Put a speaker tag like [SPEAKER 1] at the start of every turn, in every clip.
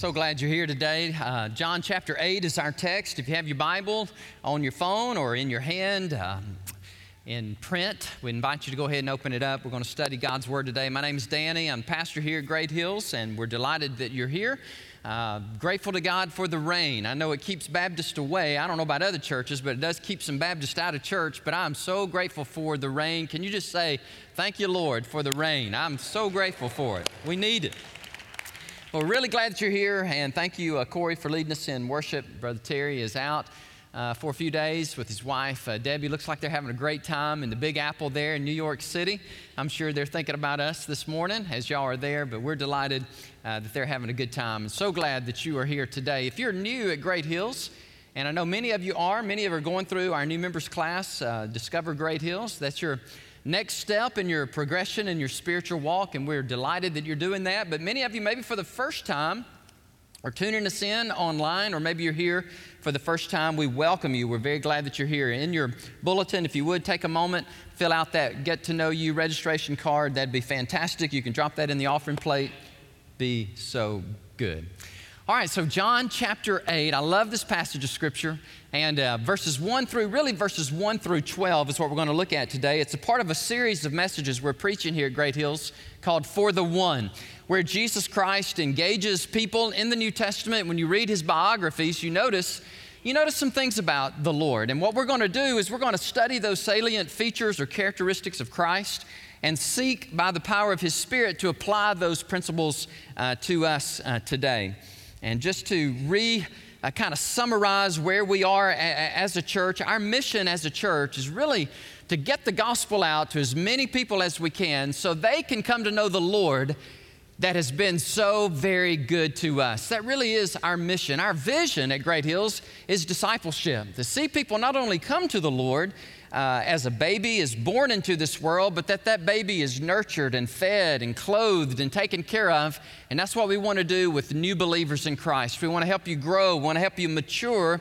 [SPEAKER 1] So glad you're here today. Uh, John chapter 8 is our text. If you have your Bible on your phone or in your hand, um, in print, we invite you to go ahead and open it up. We're going to study God's Word today. My name is Danny. I'm pastor here at Great Hills, and we're delighted that you're here. Uh, grateful to God for the rain. I know it keeps Baptists away. I don't know about other churches, but it does keep some Baptists out of church. But I'm so grateful for the rain. Can you just say, Thank you, Lord, for the rain? I'm so grateful for it. We need it. Well, really glad that you're here, and thank you, uh, Corey, for leading us in worship. Brother Terry is out uh, for a few days with his wife, uh, Debbie. Looks like they're having a great time in the Big Apple there in New York City. I'm sure they're thinking about us this morning as y'all are there, but we're delighted uh, that they're having a good time. And so glad that you are here today. If you're new at Great Hills, and I know many of you are, many of you are going through our new members class, uh, Discover Great Hills. That's your next step in your progression in your spiritual walk, and we're delighted that you're doing that. But many of you, maybe for the first time, are tuning us in online, or maybe you're here for the first time. We welcome you. We're very glad that you're here. In your bulletin, if you would take a moment, fill out that get to know you registration card. That'd be fantastic. You can drop that in the offering plate. Be so good. All right, so John chapter 8. I love this passage of scripture. And uh, verses 1 through, really verses 1 through 12 is what we're going to look at today. It's a part of a series of messages we're preaching here at Great Hills called For the One, where Jesus Christ engages people in the New Testament. When you read his biographies, you notice. You notice some things about the Lord. And what we're going to do is we're going to study those salient features or characteristics of Christ and seek by the power of His Spirit to apply those principles uh, to us uh, today. And just to re uh, kind of summarize where we are a- as a church, our mission as a church is really to get the gospel out to as many people as we can so they can come to know the Lord that has been so very good to us. That really is our mission. Our vision at Great Hills is discipleship to see people not only come to the Lord, uh, as a baby is born into this world, but that that baby is nurtured and fed and clothed and taken care of. And that's what we want to do with new believers in Christ. We want to help you grow, we want to help you mature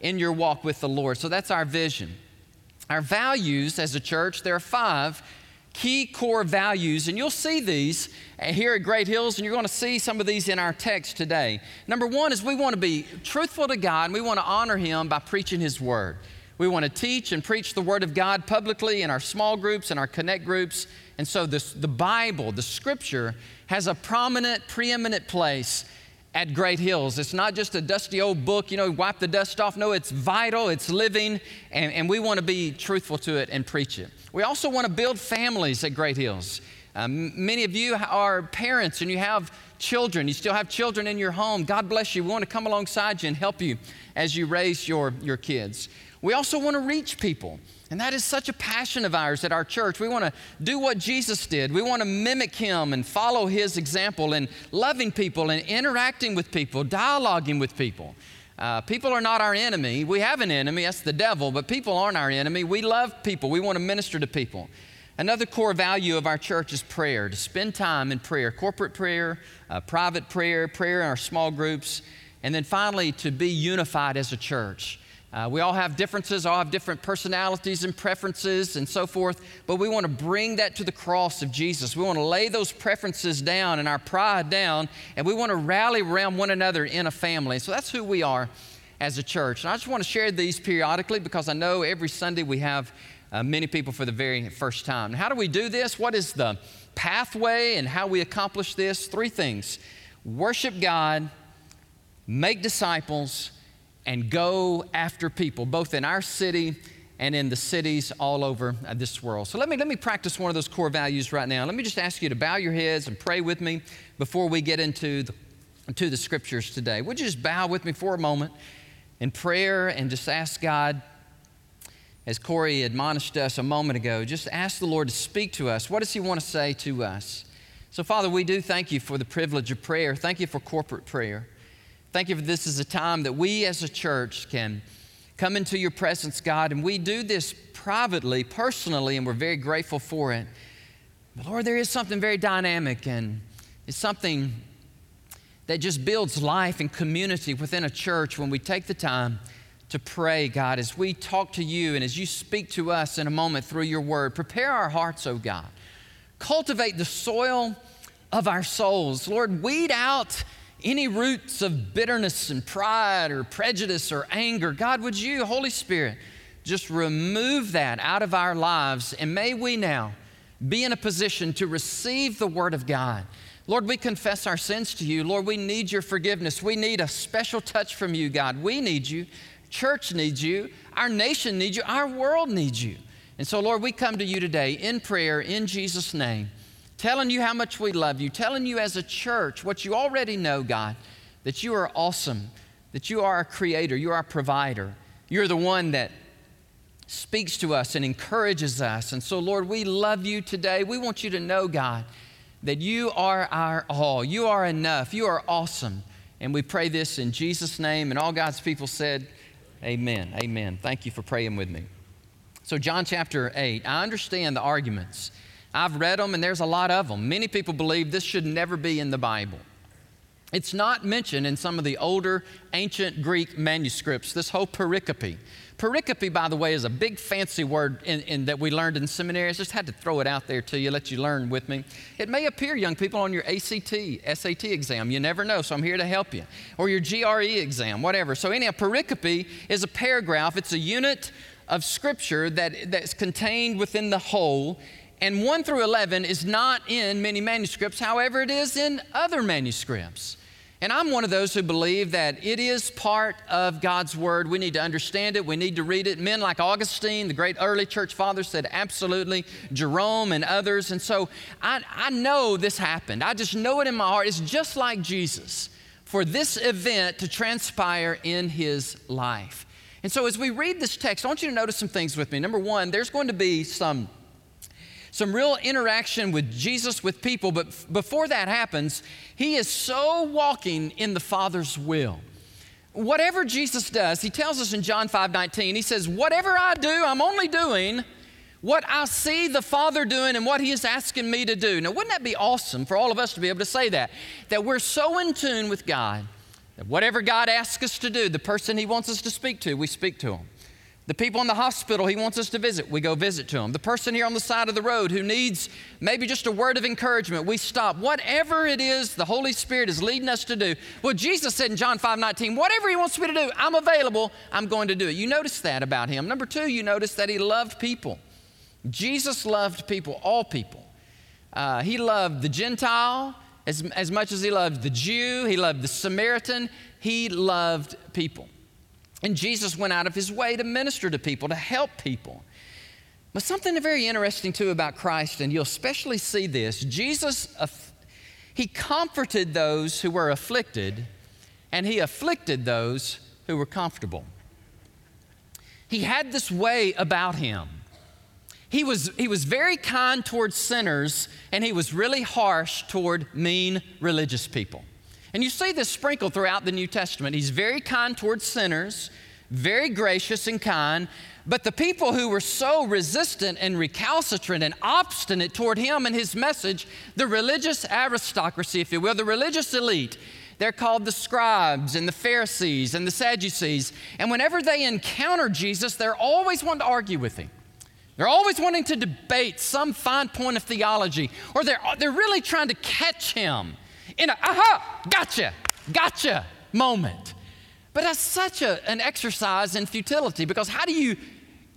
[SPEAKER 1] in your walk with the Lord. So that's our vision. Our values as a church, there are five key core values, and you'll see these here at Great Hills, and you're going to see some of these in our text today. Number one is we want to be truthful to God, and we want to honor Him by preaching His Word. We want to teach and preach the Word of God publicly in our small groups and our connect groups. And so this, the Bible, the Scripture, has a prominent, preeminent place at Great Hills. It's not just a dusty old book, you know, wipe the dust off. No, it's vital, it's living, and, and we want to be truthful to it and preach it. We also want to build families at Great Hills. Um, many of you are parents and you have children. You still have children in your home. God bless you. We want to come alongside you and help you as you raise your, your kids. We also want to reach people. And that is such a passion of ours at our church. We want to do what Jesus did. We want to mimic him and follow his example in loving people and interacting with people, dialoguing with people. Uh, people are not our enemy. We have an enemy, that's the devil, but people aren't our enemy. We love people, we want to minister to people. Another core value of our church is prayer, to spend time in prayer, corporate prayer, uh, private prayer, prayer in our small groups, and then finally to be unified as a church. Uh, we all have differences, all have different personalities and preferences and so forth, but we want to bring that to the cross of Jesus. We want to lay those preferences down and our pride down, and we want to rally around one another in a family. So that's who we are as a church. And I just want to share these periodically because I know every Sunday we have uh, many people for the very first time. How do we do this? What is the pathway and how we accomplish this? Three things worship God, make disciples, and go after people, both in our city and in the cities all over uh, this world. So let me, let me practice one of those core values right now. Let me just ask you to bow your heads and pray with me before we get into the, into the scriptures today. Would you just bow with me for a moment in prayer and just ask God, as Corey admonished us a moment ago, just ask the Lord to speak to us. What does He want to say to us? So, Father, we do thank you for the privilege of prayer. Thank you for corporate prayer. Thank you for this is a time that we as a church can come into your presence, God, and we do this privately, personally, and we're very grateful for it. But Lord, there is something very dynamic and it's something that just builds life and community within a church when we take the time to pray, God, as we talk to you and as you speak to us in a moment through your word. Prepare our hearts, oh God. Cultivate the soil of our souls. Lord, weed out any roots of bitterness and pride or prejudice or anger. God, would you, Holy Spirit, just remove that out of our lives? And may we now be in a position to receive the Word of God. Lord, we confess our sins to you. Lord, we need your forgiveness. We need a special touch from you, God. We need you. Church needs you. Our nation needs you. Our world needs you. And so, Lord, we come to you today in prayer in Jesus' name telling you how much we love you, telling you as a church what you already know, God, that you are awesome, that you are a creator, you are a provider. You're the one that speaks to us and encourages us. And so, Lord, we love you today. We want you to know, God, that you are our all. You are enough. You are awesome. And we pray this in Jesus' name. And all God's people said, Amen. Amen. Thank you for praying with me. So, John chapter 8, I understand the arguments I've read them, and there's a lot of them. Many people believe this should never be in the Bible. It's not mentioned in some of the older ancient Greek manuscripts, this whole pericope. Pericope, by the way, is a big fancy word in, in, that we learned in seminary. Just had to throw it out there to you, let you learn with me. It may appear, young people, on your ACT, SAT exam. You never know, so I'm here to help you. Or your GRE exam, whatever. So, anyhow, pericope is a paragraph, it's a unit of scripture that, that's contained within the whole and 1 through 11 is not in many manuscripts, however, it is in other manuscripts. And I'm one of those who believe that it is part of God's Word. We need to understand it, we need to read it. Men like Augustine, the great early church father, said absolutely, Jerome and others. And so I, I know this happened. I just know it in my heart. It's just like Jesus for this event to transpire in his life. And so as we read this text, I want you to notice some things with me. Number one, there's going to be some some real interaction with Jesus, with people. But f- before that happens, he is so walking in the Father's will. Whatever Jesus does, he tells us in John 5 19, he says, Whatever I do, I'm only doing what I see the Father doing and what He is asking me to do. Now, wouldn't that be awesome for all of us to be able to say that? That we're so in tune with God that whatever God asks us to do, the person He wants us to speak to, we speak to Him. The people in the hospital he wants us to visit, we go visit to them. The person here on the side of the road who needs maybe just a word of encouragement, we stop. Whatever it is the Holy Spirit is leading us to do. Well, Jesus said in John 5 19, whatever he wants me to do, I'm available, I'm going to do it. You notice that about him. Number two, you notice that he loved people. Jesus loved people, all people. Uh, he loved the Gentile as, as much as he loved the Jew, he loved the Samaritan, he loved people. And Jesus went out of his way to minister to people, to help people. But something very interesting too about Christ, and you'll especially see this Jesus, he comforted those who were afflicted, and he afflicted those who were comfortable. He had this way about him. He was, he was very kind towards sinners, and he was really harsh toward mean religious people. And you see this sprinkled throughout the New Testament. He's very kind towards sinners, very gracious and kind. But the people who were so resistant and recalcitrant and obstinate toward him and his message, the religious aristocracy, if you will, the religious elite, they're called the scribes and the Pharisees and the Sadducees. And whenever they encounter Jesus, they're always wanting to argue with him. They're always wanting to debate some fine point of theology, or they're, they're really trying to catch him in a, aha, gotcha, gotcha moment. But that's such a, an exercise in futility because how do you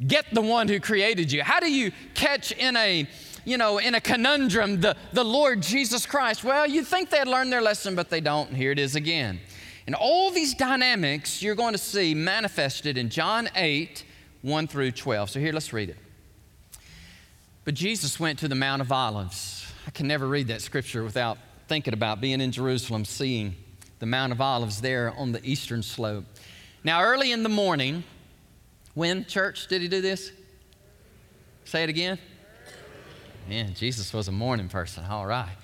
[SPEAKER 1] get the one who created you? How do you catch in a, you know, in a conundrum the, the Lord Jesus Christ? Well, you'd think they'd learned their lesson, but they don't. And here it is again. And all these dynamics you're going to see manifested in John 8, 1 through 12. So here, let's read it. But Jesus went to the Mount of Olives. I can never read that scripture without thinking about being in Jerusalem, seeing the Mount of Olives there on the eastern slope. Now, early in the morning, when, church, did he do this? Say it again. Man, Jesus was a morning person. All right.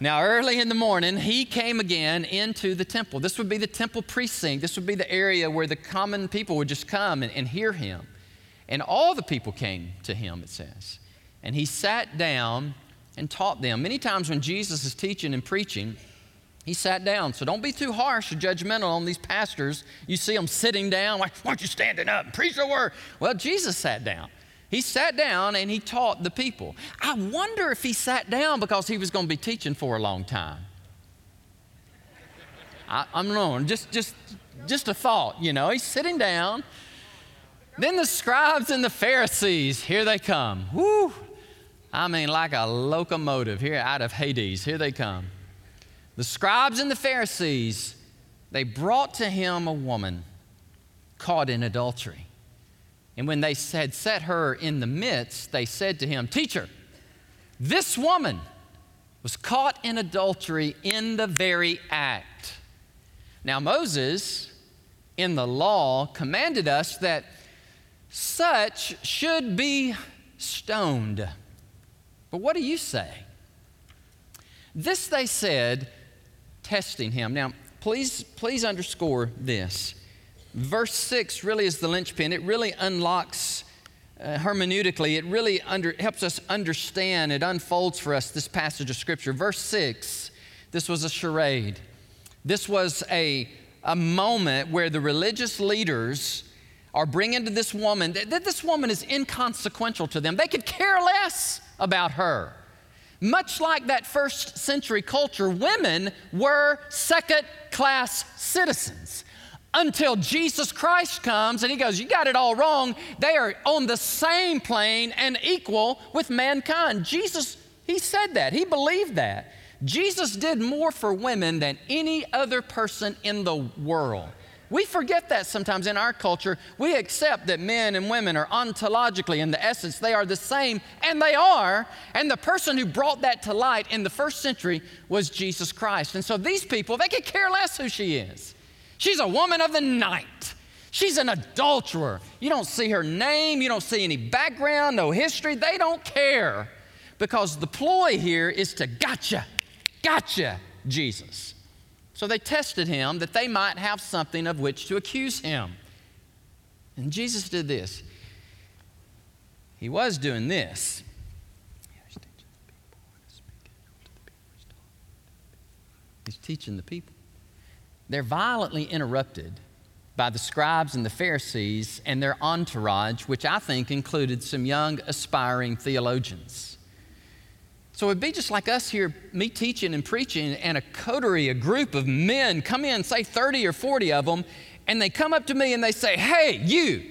[SPEAKER 1] Now, early in the morning, he came again into the temple. This would be the temple precinct. This would be the area where the common people would just come and, and hear him. And all the people came to him, it says. And he sat down and taught them. Many times when Jesus is teaching and preaching, he sat down. So don't be too harsh or judgmental on these pastors. You see them sitting down, like, why aren't you standing up and preach the word? Well, Jesus sat down. He sat down and he taught the people. I wonder if he sat down because he was going to be teaching for a long time. I, I'm known. Just, just, just a thought, you know. He's sitting down. Then the scribes and the Pharisees, here they come. Woo! I mean, like a locomotive here out of Hades. Here they come. The scribes and the Pharisees, they brought to him a woman caught in adultery. And when they had set her in the midst, they said to him, Teacher, this woman was caught in adultery in the very act. Now, Moses in the law commanded us that such should be stoned. But what do you say? This they said, testing him. Now, please, please underscore this. Verse 6 really is the linchpin. It really unlocks uh, hermeneutically, it really under, helps us understand, it unfolds for us this passage of Scripture. Verse 6, this was a charade. This was a, a moment where the religious leaders are bringing to this woman, that this woman is inconsequential to them. They could care less about her. Much like that first century culture, women were second class citizens until Jesus Christ comes and he goes, You got it all wrong. They are on the same plane and equal with mankind. Jesus, he said that, he believed that. Jesus did more for women than any other person in the world. We forget that sometimes in our culture. We accept that men and women are ontologically, in the essence, they are the same, and they are. And the person who brought that to light in the first century was Jesus Christ. And so these people, they could care less who she is. She's a woman of the night. She's an adulterer. You don't see her name, you don't see any background, no history. They don't care because the ploy here is to gotcha, gotcha Jesus. So they tested him that they might have something of which to accuse him. And Jesus did this. He was doing this. He's teaching the people. They're violently interrupted by the scribes and the Pharisees and their entourage, which I think included some young aspiring theologians. So it'd be just like us here, me teaching and preaching, and a coterie, a group of men come in, say 30 or 40 of them, and they come up to me and they say, Hey, you.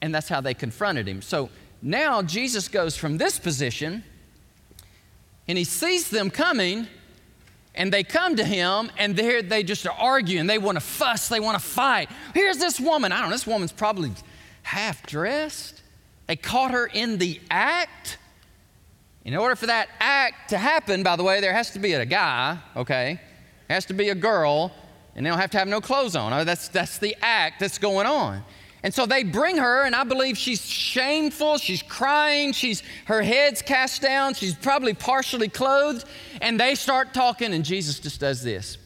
[SPEAKER 1] And that's how they confronted him. So now Jesus goes from this position and he sees them coming and they come to him and they they just are arguing. They want to fuss, they want to fight. Here's this woman. I don't know, this woman's probably half dressed. They caught her in the act. In order for that act to happen, by the way, there has to be a guy, okay? There has to be a girl, and they don't have to have no clothes on. Oh, that's, that's the act that's going on. And so they bring her, and I believe she's shameful. She's crying. She's her head's cast down. She's probably partially clothed. And they start talking, and Jesus just does this.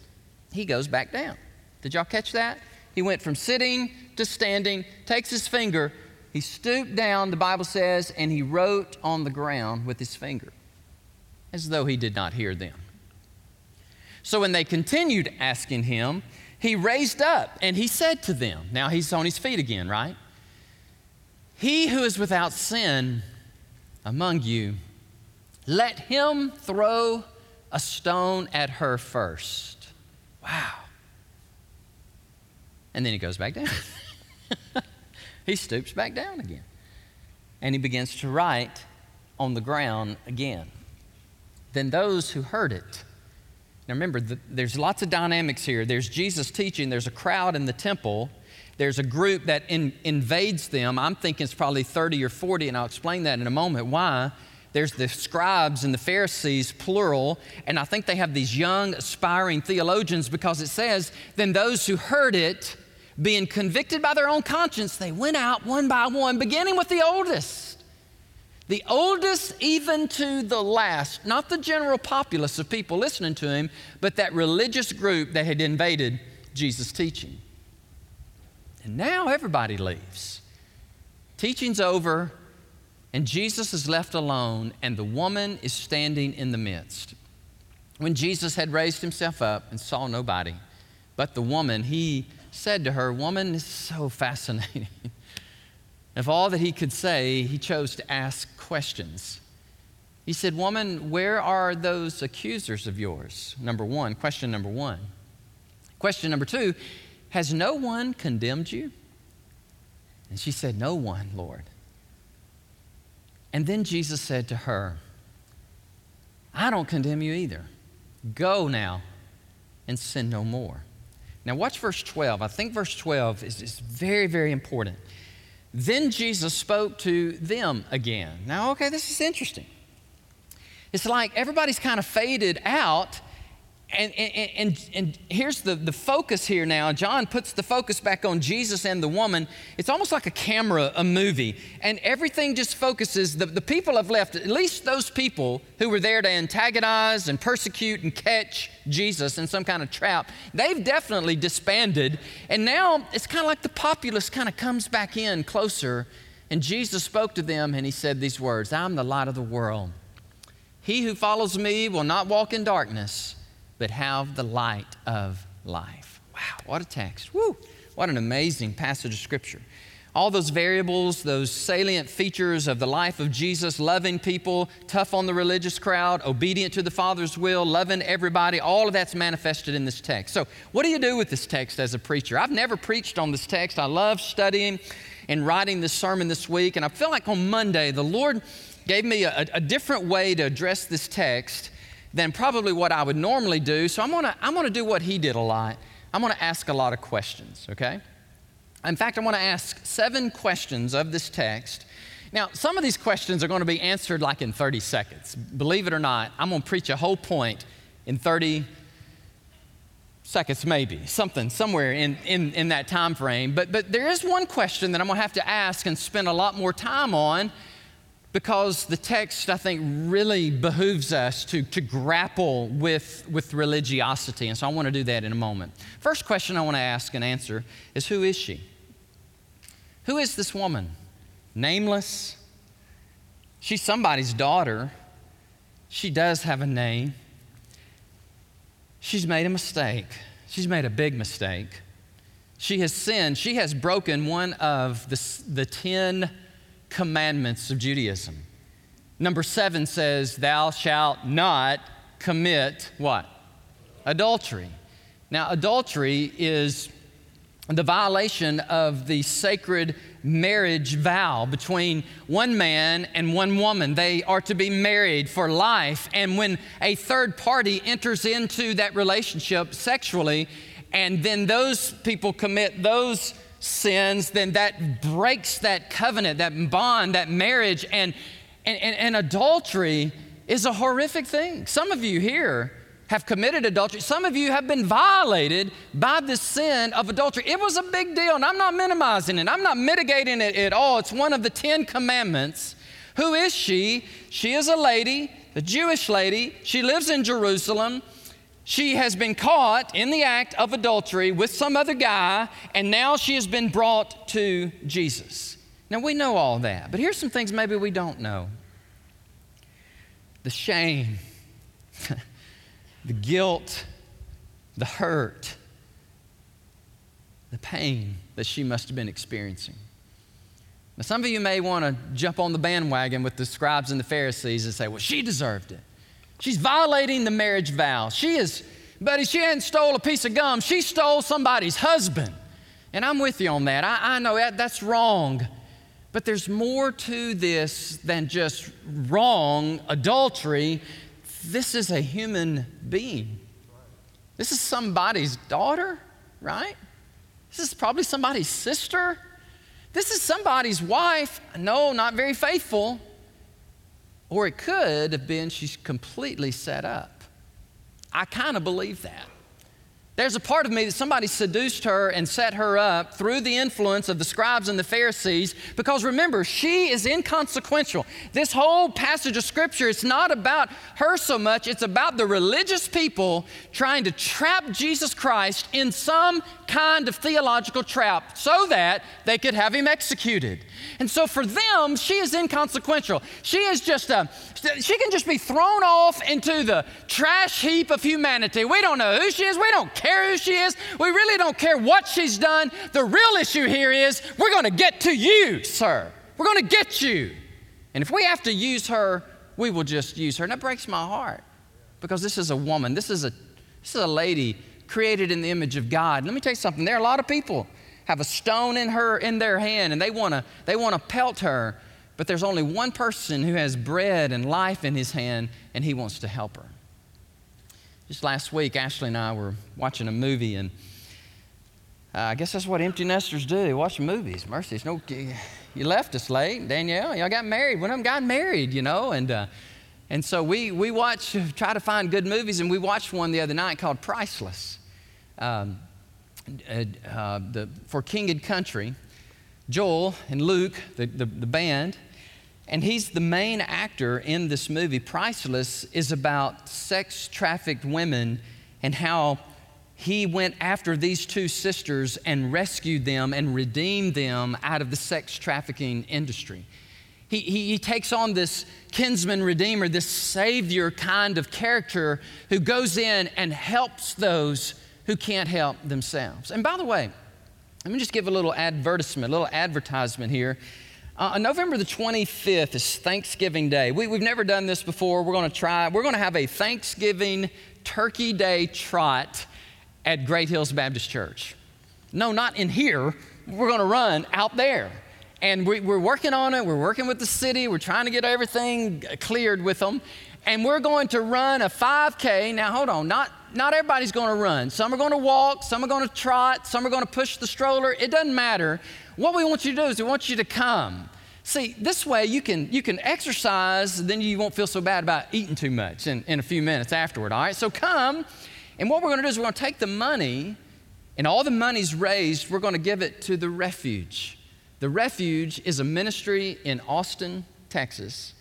[SPEAKER 1] He goes back down. Did y'all catch that? He went from sitting to standing, takes his finger, he stooped down, the Bible says, and he wrote on the ground with his finger, as though he did not hear them. So when they continued asking him, he raised up and he said to them, Now he's on his feet again, right? He who is without sin among you, let him throw a stone at her first. Wow. And then he goes back down. he stoops back down again. And he begins to write on the ground again. Then those who heard it, now remember, the, there's lots of dynamics here. There's Jesus teaching, there's a crowd in the temple, there's a group that in, invades them. I'm thinking it's probably 30 or 40, and I'll explain that in a moment. Why? There's the scribes and the Pharisees, plural, and I think they have these young, aspiring theologians because it says, Then those who heard it being convicted by their own conscience, they went out one by one, beginning with the oldest. The oldest, even to the last, not the general populace of people listening to him, but that religious group that had invaded Jesus' teaching. And now everybody leaves. Teaching's over, and Jesus is left alone, and the woman is standing in the midst. When Jesus had raised himself up and saw nobody but the woman, he said to her, Woman, is so fascinating. of all that he could say, he chose to ask questions. He said, Woman, where are those accusers of yours? Number one, question number one. Question number two Has no one condemned you? And she said, No one, Lord. And then Jesus said to her, I don't condemn you either. Go now and sin no more. Now, watch verse 12. I think verse 12 is, is very, very important. Then Jesus spoke to them again. Now, okay, this is interesting. It's like everybody's kind of faded out and, and, and, here's the, the focus here now. John puts the focus back on Jesus and the woman. It's almost like a camera, a movie. And everything just focuses, the, the people have left, at least those people who were there to antagonize and persecute and catch Jesus in some kind of trap, they've definitely disbanded. And now it's kind of like the populace kind of comes back in closer. And Jesus spoke to them and he said these words I'm the light of the world. He who follows me will not walk in darkness but have the light of life. Wow, what a text. Woo! What an amazing passage of Scripture. All those variables, those salient features of the life of Jesus, loving people, tough on the religious crowd, obedient to the Father's will, loving everybody, all of that's manifested in this text. So, what do you do with this text as a preacher? I've never preached on this text. I love studying and writing this sermon this week, and I feel like on Monday, the Lord gave me a, a different way to address this text than probably what I would normally do. So I'm gonna, I'm gonna do what he did a lot. I'm gonna ask a lot of questions, okay? In fact, I wanna ask seven questions of this text. Now, some of these questions are gonna be answered like in 30 seconds. Believe it or not, I'm gonna preach a whole point in 30 seconds maybe something somewhere in, in, in that time frame but, but there is one question that i'm going to have to ask and spend a lot more time on because the text, I think, really behooves us to, to grapple with, with religiosity. And so I want to do that in a moment. First question I want to ask and answer is Who is she? Who is this woman? Nameless. She's somebody's daughter. She does have a name. She's made a mistake. She's made a big mistake. She has sinned. She has broken one of the, the ten commandments of Judaism. Number seven says, Thou shalt not commit what? Adultery. Now, adultery is the violation of the sacred marriage vow between one man and one woman. They are to be married for life. And when a third party enters into that relationship sexually, and then those people commit those sins, then that breaks that covenant, that bond, that marriage. And, and, and, and adultery is a horrific thing. Some of you here have committed adultery. Some of you have been violated by the sin of adultery. It was a big deal, and I'm not minimizing it, I'm not mitigating it at all. It's one of the Ten Commandments. Who is she? She is a lady, a Jewish lady. She lives in Jerusalem she has been caught in the act of adultery with some other guy, and now she has been brought to Jesus. Now, we know all that, but here's some things maybe we don't know the shame, the guilt, the hurt, the pain that she must have been experiencing. Now, some of you may want to jump on the bandwagon with the scribes and the Pharisees and say, well, she deserved it. She's violating the marriage vow. She is, buddy, she hadn't stole a piece of gum. She stole somebody's husband. And I'm with you on that. I, I know that, that's wrong. But there's more to this than just wrong adultery. This is a human being. This is somebody's daughter, right? This is probably somebody's sister. This is somebody's wife. No, not very faithful. Or it could have been she's completely set up. I kind of believe that. There's a part of me that somebody seduced her and set her up through the influence of the scribes and the Pharisees because remember, she is inconsequential. This whole passage of scripture, it's not about her so much, it's about the religious people trying to trap Jesus Christ in some kind of theological trap so that they could have him executed. And so for them, she is inconsequential. She is just a, she can just be thrown off into the trash heap of humanity. We don't know who she is. We don't care who she is. We really don't care what she's done. The real issue here is we're going to get to you, sir. We're going to get you. And if we have to use her, we will just use her. And that breaks my heart because this is a woman. This is a, this is a lady created in the image of God. Let me tell you something. There are a lot of people have a stone in her in their hand and they want to they want to pelt her, but there's only one person who has bread and life in his hand and he wants to help her. Just last week, Ashley and I were watching a movie and uh, I guess that's what empty nesters do, watch movies. Mercy, it's no, you left us late, Danielle. Y'all got married. One of them got married, you know, and uh, and so we we watch, try to find good movies, and we watched one the other night called Priceless. Um, uh, uh, the, for King and Country, Joel and Luke, the, the, the band, and he's the main actor in this movie. Priceless is about sex trafficked women and how he went after these two sisters and rescued them and redeemed them out of the sex trafficking industry. He, he, he, takes on this kinsman redeemer, this savior kind of character who goes in and helps those who can't help themselves. And by the way, let me just give a little advertisement, a little advertisement here. Uh, November the 25th is Thanksgiving Day. We, we've never done this before. We're going to try, we're going to have a Thanksgiving Turkey Day trot at Great Hills Baptist Church. No, not in here. We're going to run out there. And we, are working on it. We're working with the city. We're trying to get everything cleared with them. And we're going to run a 5K. Now, hold on. Not, not everybody's going to run. Some are going to walk. Some are going to trot. Some are going to push the stroller. It doesn't matter. What we want you to do is we want you to come. See, this way you can, you can exercise, then you won't feel so bad about eating too much in, in a few minutes afterward, all right? So come and what we're going to do is we're going to take the money, and all the money's raised, we're going to give it to the refuge. The refuge is a ministry in Austin, Texas,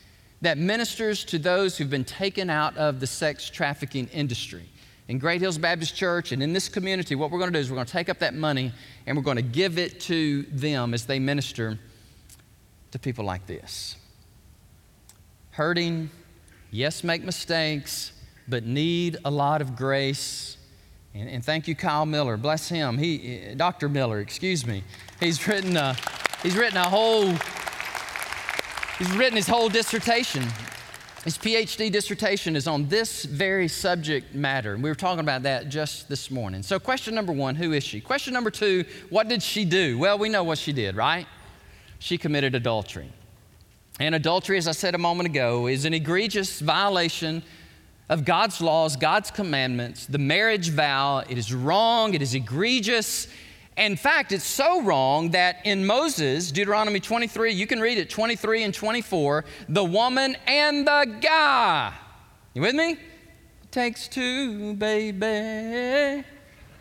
[SPEAKER 1] that ministers to those who've been taken out of the sex trafficking industry. In Great Hills Baptist Church and in this community, what we're going to do is we're going to take up that money and we're going to give it to them as they minister to people like this. Hurting, yes, make mistakes, but need a lot of grace. And, and thank you, Kyle Miller. Bless him. He, eh, Dr. Miller, excuse me. He's written a, he's written a whole, he's written his whole dissertation. His PhD dissertation is on this very subject matter. We were talking about that just this morning. So, question number one who is she? Question number two what did she do? Well, we know what she did, right? She committed adultery. And adultery, as I said a moment ago, is an egregious violation of God's laws, God's commandments, the marriage vow. It is wrong, it is egregious. In fact, it's so wrong that in Moses, Deuteronomy 23, you can read it 23 and 24, the woman and the guy. You with me? It takes two, baby.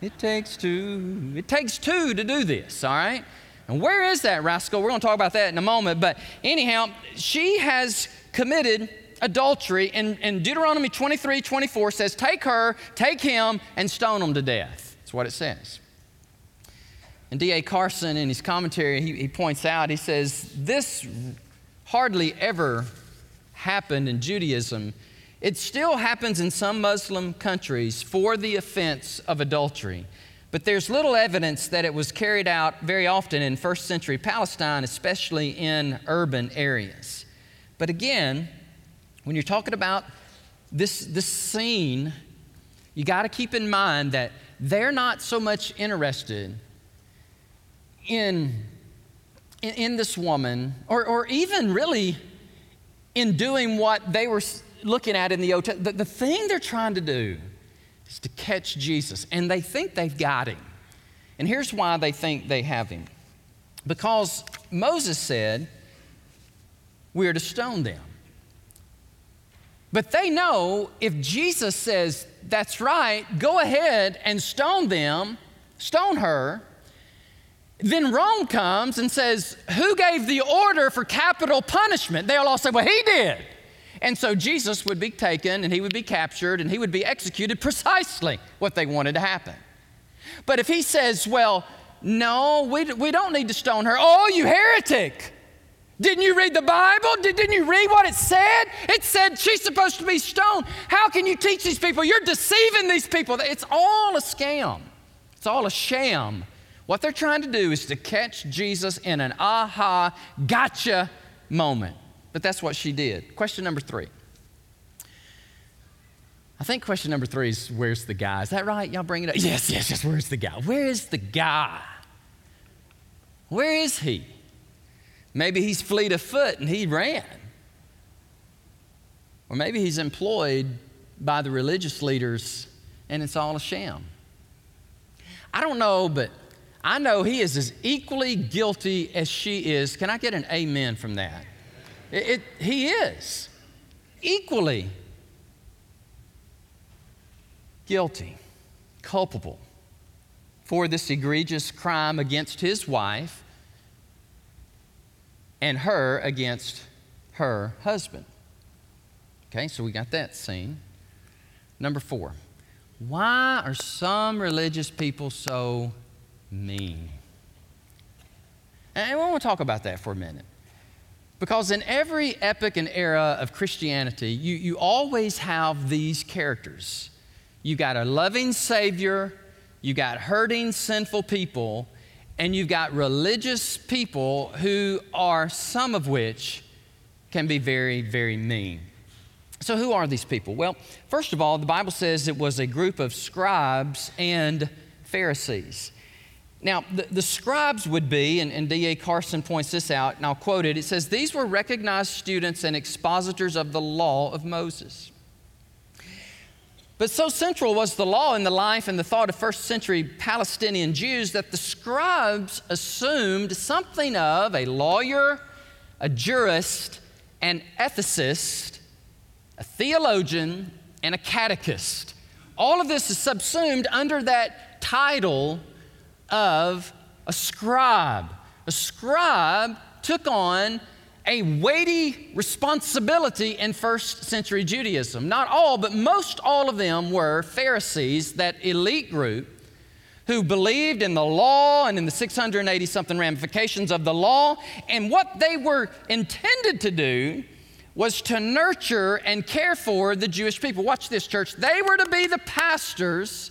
[SPEAKER 1] It takes two. It takes two to do this, all right? And where is that rascal? We're going to talk about that in a moment. But anyhow, she has committed adultery, and, and Deuteronomy 23 24 says, Take her, take him, and stone him to death. That's what it says. And D.A. Carson, in his commentary, he, he points out, he says, This hardly ever happened in Judaism. It still happens in some Muslim countries for the offense of adultery. But there's little evidence that it was carried out very often in first century Palestine, especially in urban areas. But again, when you're talking about this, this scene, you got to keep in mind that they're not so much interested in, in, in this woman, or, or even really in doing what they were looking at in the Old Testament. The, the thing they're trying to do is to catch Jesus, and they think they've got him. And here's why they think they have him because Moses said, We are to stone them. But they know if Jesus says, that's right, go ahead and stone them, stone her, then Rome comes and says, Who gave the order for capital punishment? They'll all say, Well, he did. And so Jesus would be taken and he would be captured and he would be executed precisely what they wanted to happen. But if he says, Well, no, we, we don't need to stone her, oh, you heretic. Didn't you read the Bible? Didn't you read what it said? It said she's supposed to be stoned. How can you teach these people? You're deceiving these people. It's all a scam, it's all a sham. What they're trying to do is to catch Jesus in an aha, gotcha moment. But that's what she did. Question number three I think question number three is where's the guy? Is that right? Y'all bring it up? Yes, yes, yes. Where's the guy? Where is the guy? Where is he? Maybe he's fleet of foot and he ran. Or maybe he's employed by the religious leaders and it's all a sham. I don't know, but I know he is as equally guilty as she is. Can I get an amen from that? It, it, he is equally guilty, culpable for this egregious crime against his wife and her against her husband. Okay, so we got that scene. Number four, why are some religious people so mean? And I want to talk about that for a minute. Because in every epoch and era of Christianity, you, you always have these characters. You got a loving Savior, you got hurting, sinful people, and you've got religious people who are, some of which can be very, very mean. So, who are these people? Well, first of all, the Bible says it was a group of scribes and Pharisees. Now, the, the scribes would be, and, and D.A. Carson points this out, and I'll quote it. It says, These were recognized students and expositors of the law of Moses. But so central was the law in the life and the thought of first century Palestinian Jews that the scribes assumed something of a lawyer, a jurist, an ethicist, a theologian, and a catechist. All of this is subsumed under that title of a scribe. A scribe took on a weighty responsibility in first century Judaism. Not all, but most all of them were Pharisees, that elite group who believed in the law and in the 680 something ramifications of the law. And what they were intended to do was to nurture and care for the Jewish people. Watch this, church. They were to be the pastors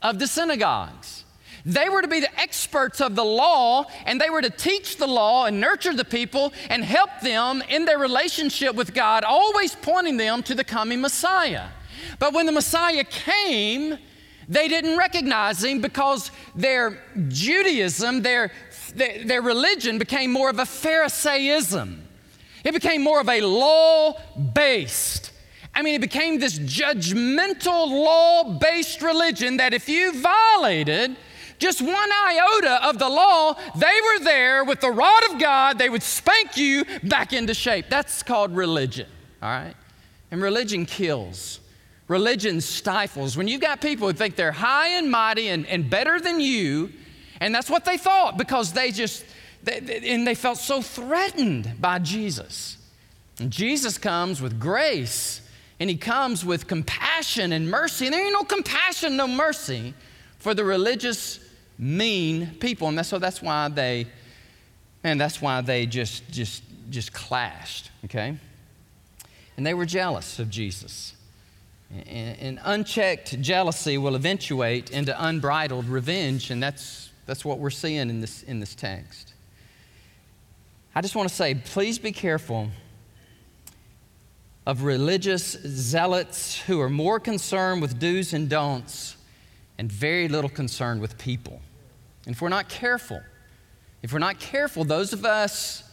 [SPEAKER 1] of the synagogues. They were to be the experts of the law, and they were to teach the law and nurture the people and help them in their relationship with God, always pointing them to the coming Messiah. But when the Messiah came, they didn't recognize him because their Judaism, their, their, religion became more of a Pharisaism. It became more of a law based. I mean, it became this judgmental, law based religion that if you violated, just one iota of the law, they were there with the rod of God, they would spank you back into shape. That's called religion, all right? And religion kills. Religion stifles. When you've got people who think they're high and mighty and, and better than you, and that's what they thought because they just, they, and they felt so threatened by Jesus. And Jesus comes with grace and he comes with compassion and mercy. And there ain't no compassion, no mercy for the religious mean people. And that's, so that's why they, and that's why they just, just, just clashed, okay? And they were jealous of Jesus. And, and unchecked jealousy will eventuate into unbridled revenge, and that's, that's what we're seeing in this, in this text. I just want to say, please be careful of religious zealots who are more concerned with do's and don'ts and very little concerned with people. And if we're not careful, if we're not careful, those of us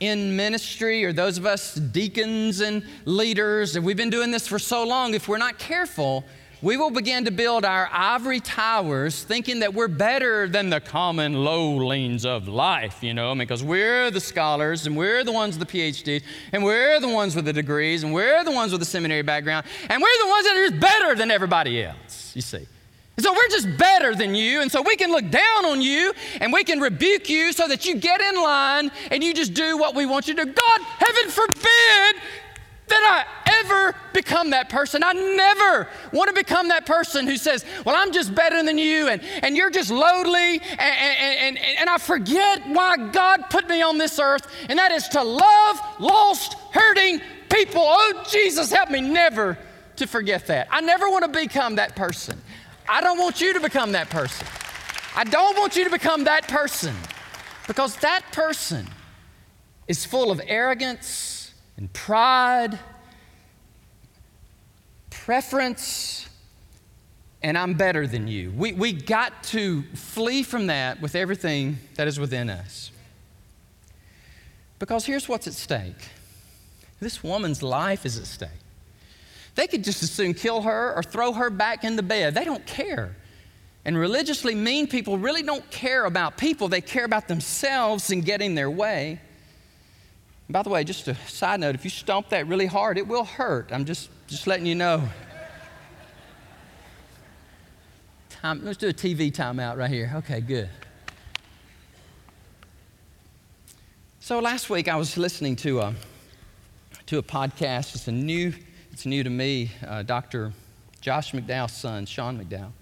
[SPEAKER 1] in ministry or those of us deacons and leaders, and we've been doing this for so long, if we're not careful, we will begin to build our ivory towers thinking that we're better than the common lowlings of life, you know, because we're the scholars and we're the ones with the PhDs and we're the ones with the degrees and we're the ones with the seminary background and we're the ones that are just better than everybody else, you see. And so we're just better than you. And so we can look down on you and we can rebuke you so that you get in line and you just do what we want you to. God, heaven forbid that I ever become that person. I never want to become that person who says, Well, I'm just better than you and, and you're just lowly. And, and, and, and I forget why God put me on this earth, and that is to love lost, hurting people. Oh, Jesus, help me never to forget that. I never want to become that person. I don't want you to become that person. I don't want you to become that person because that person is full of arrogance and pride. preference and I'm better than you. We, we got to flee from that with everything that is within us. Because here's what's at stake this woman's life is at stake. They could just as soon kill her or throw her back in the bed. They don't care. And religiously mean people really don't care about people, they care about themselves and getting their way. And by the way, just a side note if you stomp that really hard, it will hurt. I'm just, just letting you know. Time, let's do a TV timeout right here. Okay, good. So last week I was listening to a, to a podcast. It's a new, it's new to me. Uh, Dr. Josh McDowell's son, Sean McDowell.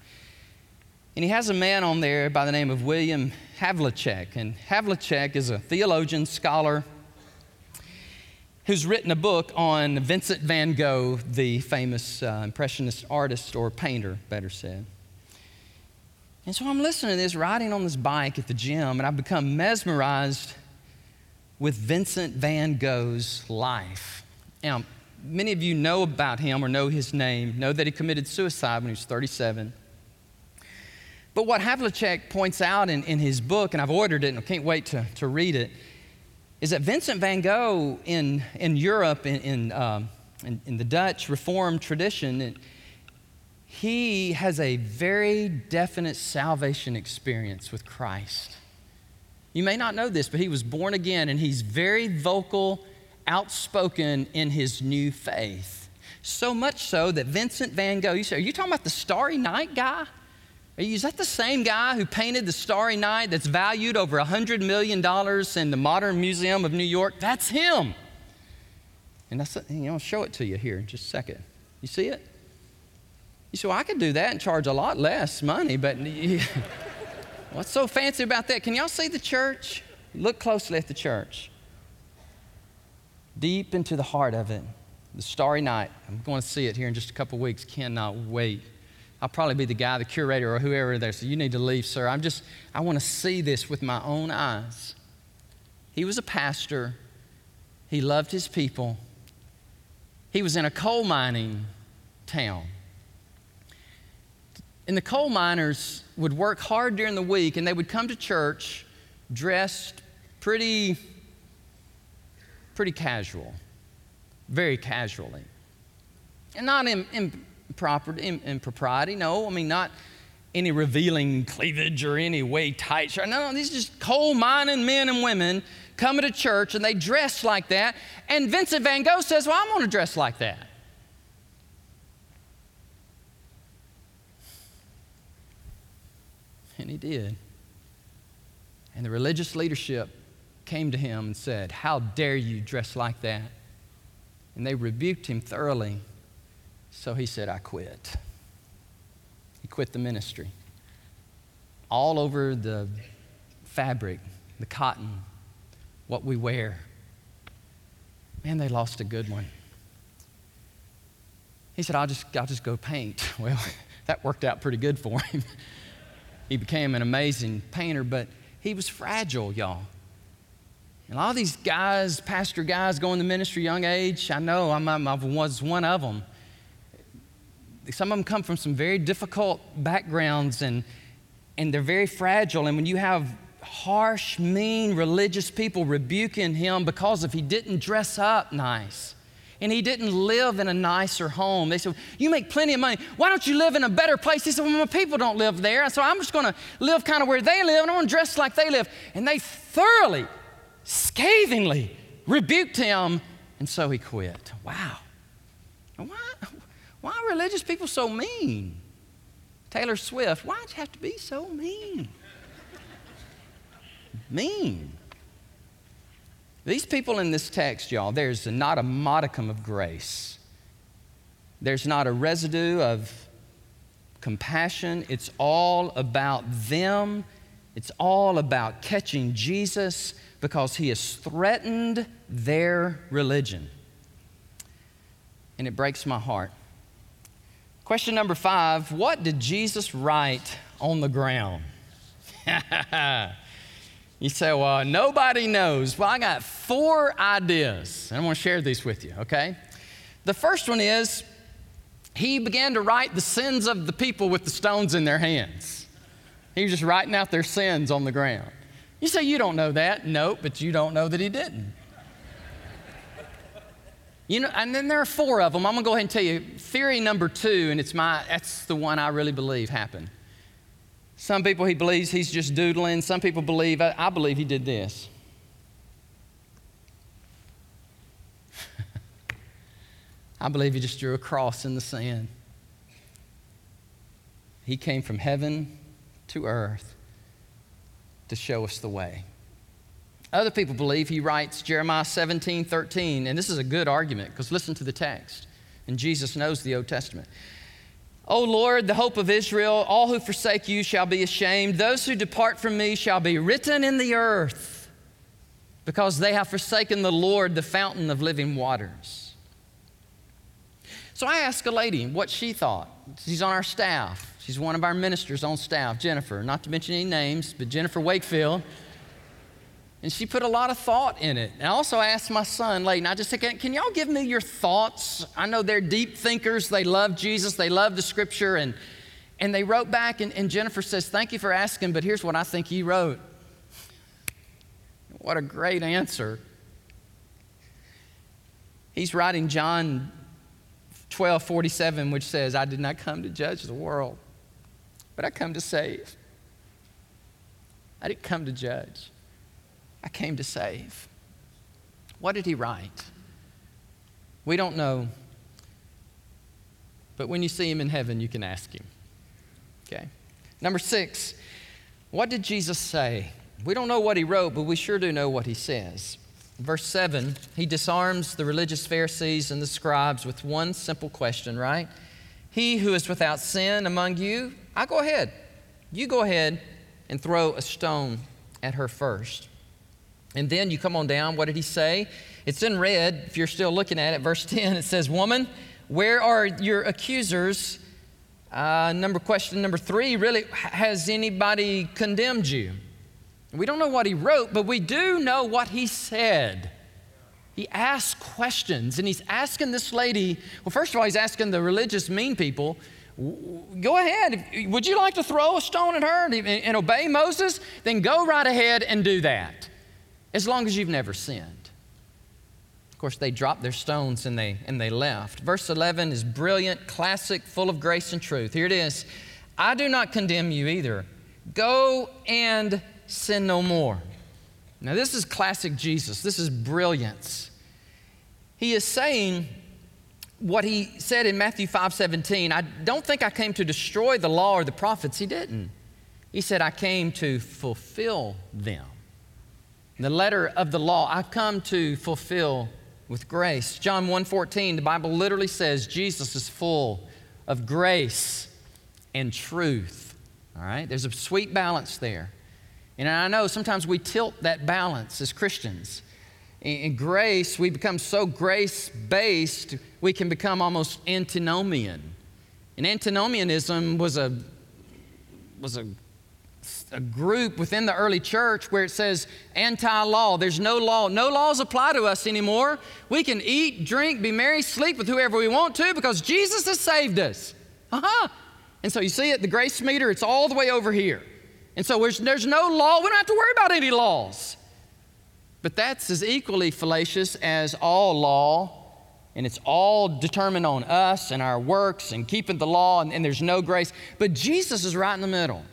[SPEAKER 1] And he has a man on there by the name of William Havlicek. And Havlicek is a theologian, scholar, who's written a book on Vincent van Gogh, the famous uh, Impressionist artist or painter, better said. And so I'm listening to this, riding on this bike at the gym, and I've become mesmerized with Vincent van Gogh's life. Now, many of you know about him or know his name, know that he committed suicide when he was 37. But what Havlicek points out in, in his book, and I've ordered it and I can't wait to, to read it, is that Vincent van Gogh in, in Europe, in, in, um, in, in the Dutch Reformed tradition, he has a very definite salvation experience with Christ. You may not know this, but he was born again and he's very vocal, outspoken in his new faith. So much so that Vincent van Gogh, you say, Are you talking about the Starry Night guy? You, is that the same guy who painted the Starry Night that's valued over $100 million in the Modern Museum of New York? That's him. And that's, you know, I'll show it to you here in just a second. You see it? You say, well, I could do that and charge a lot less money, but what's so fancy about that? Can y'all see the church? Look closely at the church. Deep into the heart of it, the starry night. I'm going to see it here in just a couple weeks. Cannot wait. I'll probably be the guy, the curator, or whoever there. So you need to leave, sir. I'm just, I want to see this with my own eyes. He was a pastor. He loved his people. He was in a coal mining town. And the coal miners would work hard during the week and they would come to church dressed pretty, pretty casual, very casually. And not in, in, proper, in, impropriety, no, I mean, not any revealing cleavage or any way tight. No, no, these are just coal mining men and women coming to church and they dress like that. And Vincent van Gogh says, Well, I'm going to dress like that. And he did. And the religious leadership came to him and said, How dare you dress like that? And they rebuked him thoroughly. So he said, I quit. He quit the ministry. All over the fabric, the cotton, what we wear. Man, they lost a good one. He said, I'll just, I'll just go paint. Well, that worked out pretty good for him. he became an amazing painter, but he was fragile, y'all. And a lot of these guys, pastor guys, going to ministry young age. I know I'm, I'm, I was one of them. Some of them come from some very difficult backgrounds and, and they're very fragile. And when you have harsh, mean religious people rebuking him because if he didn't dress up nice, and he didn't live in a nicer home. They said, You make plenty of money. Why don't you live in a better place? He said, Well, my people don't live there. So I'm just going to live kind of where they live, and I'm going to dress like they live. And they thoroughly, scathingly rebuked him, and so he quit. Wow. Why, why are religious people so mean? Taylor Swift, why'd you have to be so mean? mean. These people in this text, y'all, there's not a modicum of grace. There's not a residue of compassion. It's all about them. It's all about catching Jesus because he has threatened their religion. And it breaks my heart. Question number five What did Jesus write on the ground? You say, well, nobody knows. Well, I got four ideas, and I'm going to share these with you, okay? The first one is he began to write the sins of the people with the stones in their hands. He was just writing out their sins on the ground. You say, You don't know that. No, but you don't know that he didn't. You know, and then there are four of them. I'm gonna go ahead and tell you theory number two, and it's my that's the one I really believe happened. Some people he believes he's just doodling. Some people believe I, I believe he did this. I believe he just drew a cross in the sand. He came from heaven to earth to show us the way. Other people believe he writes Jeremiah 17, 13, and this is a good argument because listen to the text. And Jesus knows the Old Testament. O Lord, the hope of Israel, all who forsake you shall be ashamed. Those who depart from me shall be written in the earth because they have forsaken the Lord, the fountain of living waters. So I asked a lady what she thought. She's on our staff. She's one of our ministers on staff, Jennifer, not to mention any names, but Jennifer Wakefield. And she put a lot of thought in it. And I also asked my son, Layton, I just said, can, can y'all give me your thoughts? I know they're deep thinkers. They love Jesus. They love the scripture. And, and they wrote back, and, and Jennifer says, Thank you for asking, but here's what I think he wrote. What a great answer. He's writing John 12 47, which says, I did not come to judge the world, but I come to save. I didn't come to judge. I came to save. What did he write? We don't know. But when you see him in heaven, you can ask him. Okay? Number six, what did Jesus say? We don't know what he wrote, but we sure do know what he says. Verse 7, he disarms the religious Pharisees and the scribes with one simple question, right? He who is without sin among you, I go ahead. You go ahead and throw a stone at her first. And then you come on down, what did he say? It's in red, if you're still looking at it, verse 10, it says, Woman, where are your accusers? Uh, number question number three, really, has anybody condemned you? We don't know what he wrote, but we do know what he said. He asked questions, and he's asking this lady, well, first of all, he's asking the religious mean people, go ahead. Would you like to throw a stone at her and, and obey Moses? Then go right ahead and do that as long as you've never sinned. Of course, they dropped their stones and they, and they left. Verse 11 is brilliant, classic, full of grace and truth. Here it is I do not condemn you either. Go and sin no more. Now, this is classic Jesus. This is brilliance. He is saying what he said in Matthew 5 17. I don't think I came to destroy the law or the prophets. He didn't. Mm. He said, I came to fulfill them the letter of the law I've come to fulfill with grace. John 1:14, the Bible literally says Jesus is full of grace and truth. All right? There's a sweet balance there. And I know sometimes we tilt that balance as Christians. In grace, we become so grace based, we can become almost antinomian. And antinomianism was a, was a a group within the early church where it says anti law. There's no law. No laws apply to us anymore. We can eat, drink, be merry, sleep with whoever we want to because Jesus has saved us. Uh-huh. And so you see it, the grace meter, it's all the way over here. And so there's, there's no law. We don't have to worry about any laws. But that's as equally fallacious as all law. And it's all determined on us and our works and keeping the law, and, and there's no grace. But Jesus is right in the middle.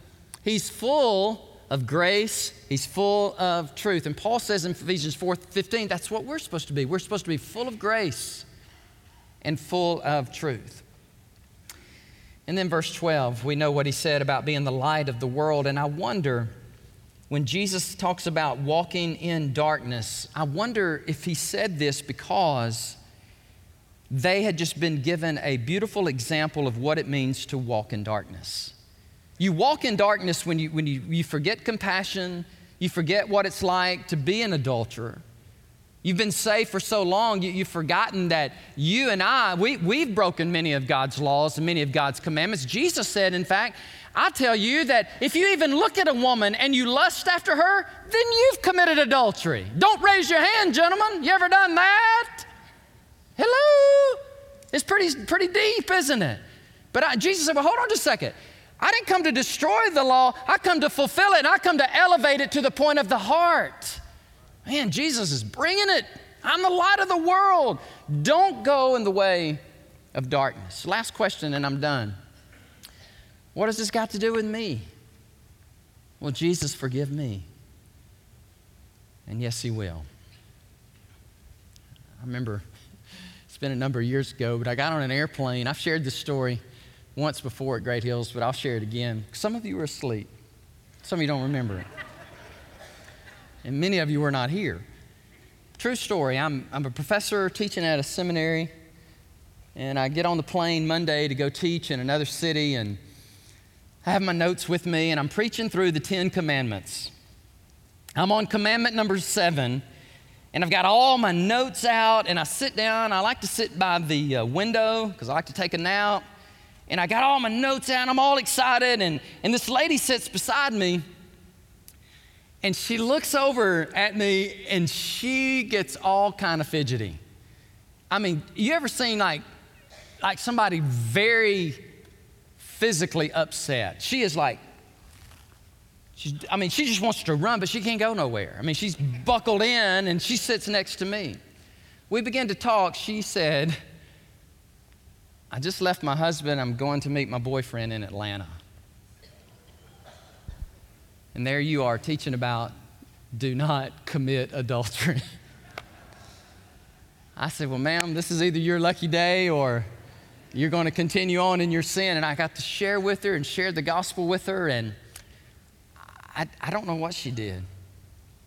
[SPEAKER 1] He's full of grace, he's full of truth. And Paul says in Ephesians 4 15, that's what we're supposed to be. We're supposed to be full of grace and full of truth. And then verse 12, we know what he said about being the light of the world. And I wonder, when Jesus talks about walking in darkness, I wonder if he said this because they had just been given a beautiful example of what it means to walk in darkness. You walk in darkness when you, when you, you forget compassion, you forget what it's like to be an adulterer. You've been saved for so long, you, have forgotten that you and I, we, we've broken many of God's laws and many of God's commandments. Jesus said, in fact, I tell you that if you even look at a woman and you lust after her, then you've committed adultery. Don't raise your hand, gentlemen. You ever done that? Hello? It's pretty, pretty deep, isn't it? But I, Jesus said, Well, hold on just a second. I didn't come to destroy the law, I come to fulfill it, and I come to elevate it to the point of the heart. Man, Jesus is bringing it. I'm the light of the world. Don't go in the way of darkness. Last question, and I'm done. What has this got to do with me? Well, Jesus, forgive me. And yes, He will. I remember it's been a number of years ago, but I got on an airplane. I've shared this story once before at Great Hills, but I'll share it again. Some of you were asleep, some of you don't remember it. And many of you were not here. True story. I'm, I'm a professor teaching at a seminary, and I get on the plane Monday to go teach in another city, and I have my notes with me, and I'm preaching through the Ten Commandments. I'm on commandment number seven, and I've got all my notes out, and I sit down. I like to sit by the uh, window because I like to take a nap. And I got all my notes out, I'm all excited, and, and this lady sits beside me, and she looks over at me, and she gets all kind of fidgety. I mean, you ever seen like, like somebody very physically upset? She is like, She's, I mean, she just wants to run, but she can't go nowhere. I mean, she's mm. buckled in and she sits next to me. We began to talk. She said, I just left my husband. I'm going to meet my boyfriend in Atlanta. And there you are teaching about do not commit adultery. I said, Well, ma'am, this is either your lucky day or you're going to continue on in your sin. And I got to share with her and share the gospel with her. And I, I don't know what she did,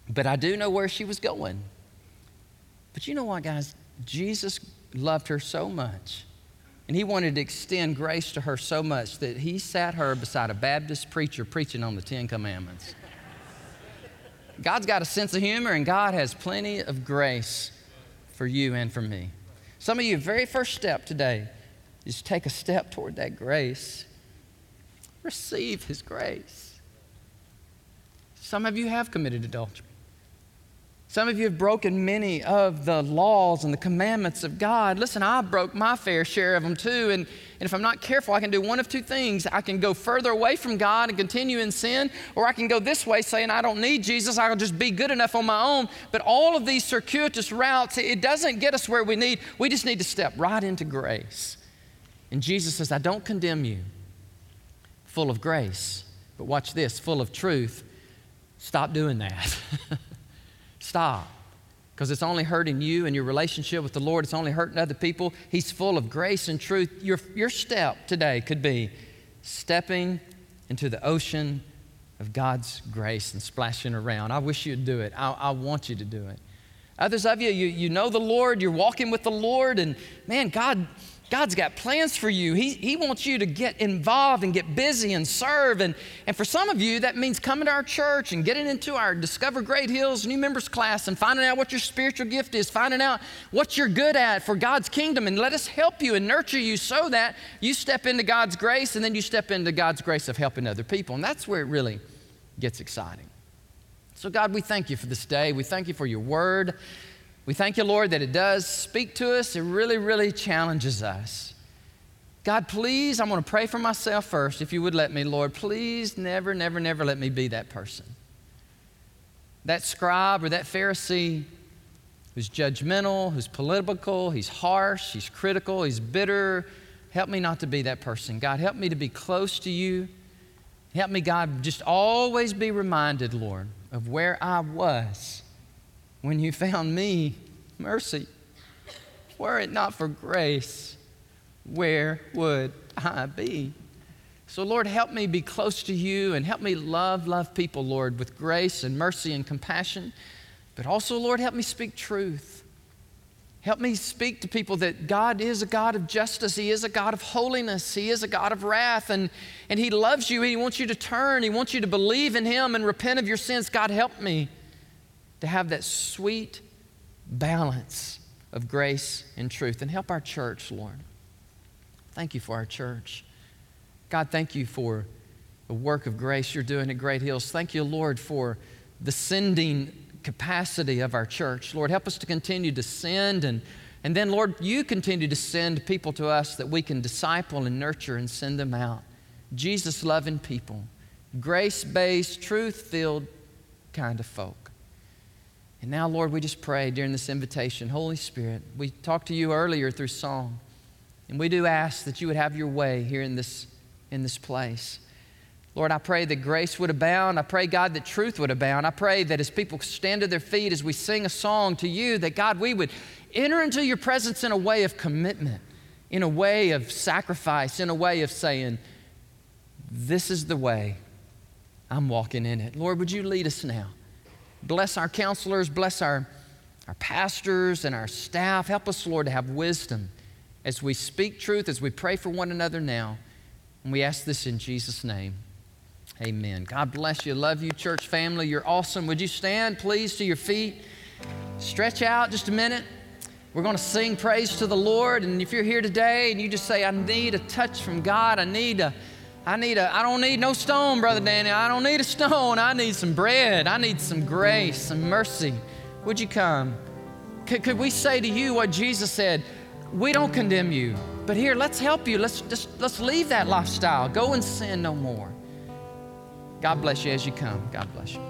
[SPEAKER 1] but I do know where she was going. But you know what, guys? Jesus loved her so much, and he wanted to extend grace to her so much that he sat her beside a Baptist preacher preaching on the Ten Commandments. God's got a sense of humor, and God has plenty of grace for you and for me. Some of you, very first step today is take a step toward that grace. Receive His grace. Some of you have committed adultery. Some of you have broken many of the laws and the commandments of God. Listen, I broke my fair share of them too. And, and if I'm not careful, I can do one of two things. I can go further away from God and continue in sin, or I can go this way saying, I don't need Jesus. I'll just be good enough on my own. But all of these circuitous routes, it doesn't get us where we need. We just need to step right into grace. And Jesus says, I don't condemn you, full of grace. But watch this, full of truth Stop doing that. Stop. Because it's only hurting you and your relationship with the Lord. It's only hurting other people. He's full of grace and truth. Your, your step today could be stepping into the ocean of God's grace and splashing around. I wish you'd do it. I, I want you to do it. Others of you, you, you know the Lord, you're walking with the Lord, and man, God God's got plans for you. He, he wants you to get involved and get busy and serve. And, and for some of you, that means coming to our church and getting into our Discover Great Hills new members class and finding out what your spiritual gift is, finding out what you're good at for God's kingdom. And let us help you and nurture you so that you step into God's grace and then you step into God's grace of helping other people. And that's where it really gets exciting. So, God, we thank you for this day. We thank you for your word. We thank you, Lord, that it does speak to us. It really, really challenges us. God, please, I'm going to pray for myself first, if you would let me, Lord. Please never, never, never let me be that person. That scribe or that Pharisee who's judgmental, who's political, he's harsh, he's critical, he's bitter. Help me not to be that person. God, help me to be close to you. Help me, God, just always be reminded, Lord, of where I was when you found me, mercy. Were it not for grace, where would I be? So, Lord, help me be close to you and help me love, love people, Lord, with grace and mercy and compassion. But also, Lord, help me speak truth. Help me speak to people that God is a God of justice. He is a God of holiness. He is a God of wrath. And, and He loves you. He wants you to turn. He wants you to believe in Him and repent of your sins. God, help me to have that sweet balance of grace and truth. And help our church, Lord. Thank you for our church. God, thank you for the work of grace you're doing at Great Hills. Thank you, Lord, for the sending capacity of our church. Lord, help us to continue to send and And then, Lord, you continue to send people to us that we can disciple and nurture and send them out. Jesus loving people, grace based, truth filled kind of folk. And now, Lord, we just pray during this invitation, Holy Spirit, we talked to you earlier through song, and we do ask that you would have your way here in this, in this place. Lord, I pray that grace would abound. I pray, God, that truth would abound. I pray that as people stand to their feet as we sing a song to you, that God, we would enter into your presence in a way of commitment, in a way of sacrifice, in a way of saying, This is the way. I'm walking in it. Lord, would you lead us now? Bless our counselors, bless our, our pastors and our staff. Help us, Lord, to have wisdom as we speak truth, as we pray for one another now. And we ask this in Jesus' name. Amen. God bless you. Love you, church family. You're awesome. Would you stand, please, to your feet? Stretch out just a minute. We're going to sing praise to the Lord. And if you're here today and you just say, I need a touch from God, I need a I need a, I don't need no stone, Brother Danny. I don't need a stone. I need some bread. I need some grace, some mercy. Would you come? Could, could we say to you what Jesus said? We don't condemn you, but here, let's help you. Let's just let's leave that lifestyle. Go and sin no more. God bless you as you come. God bless you.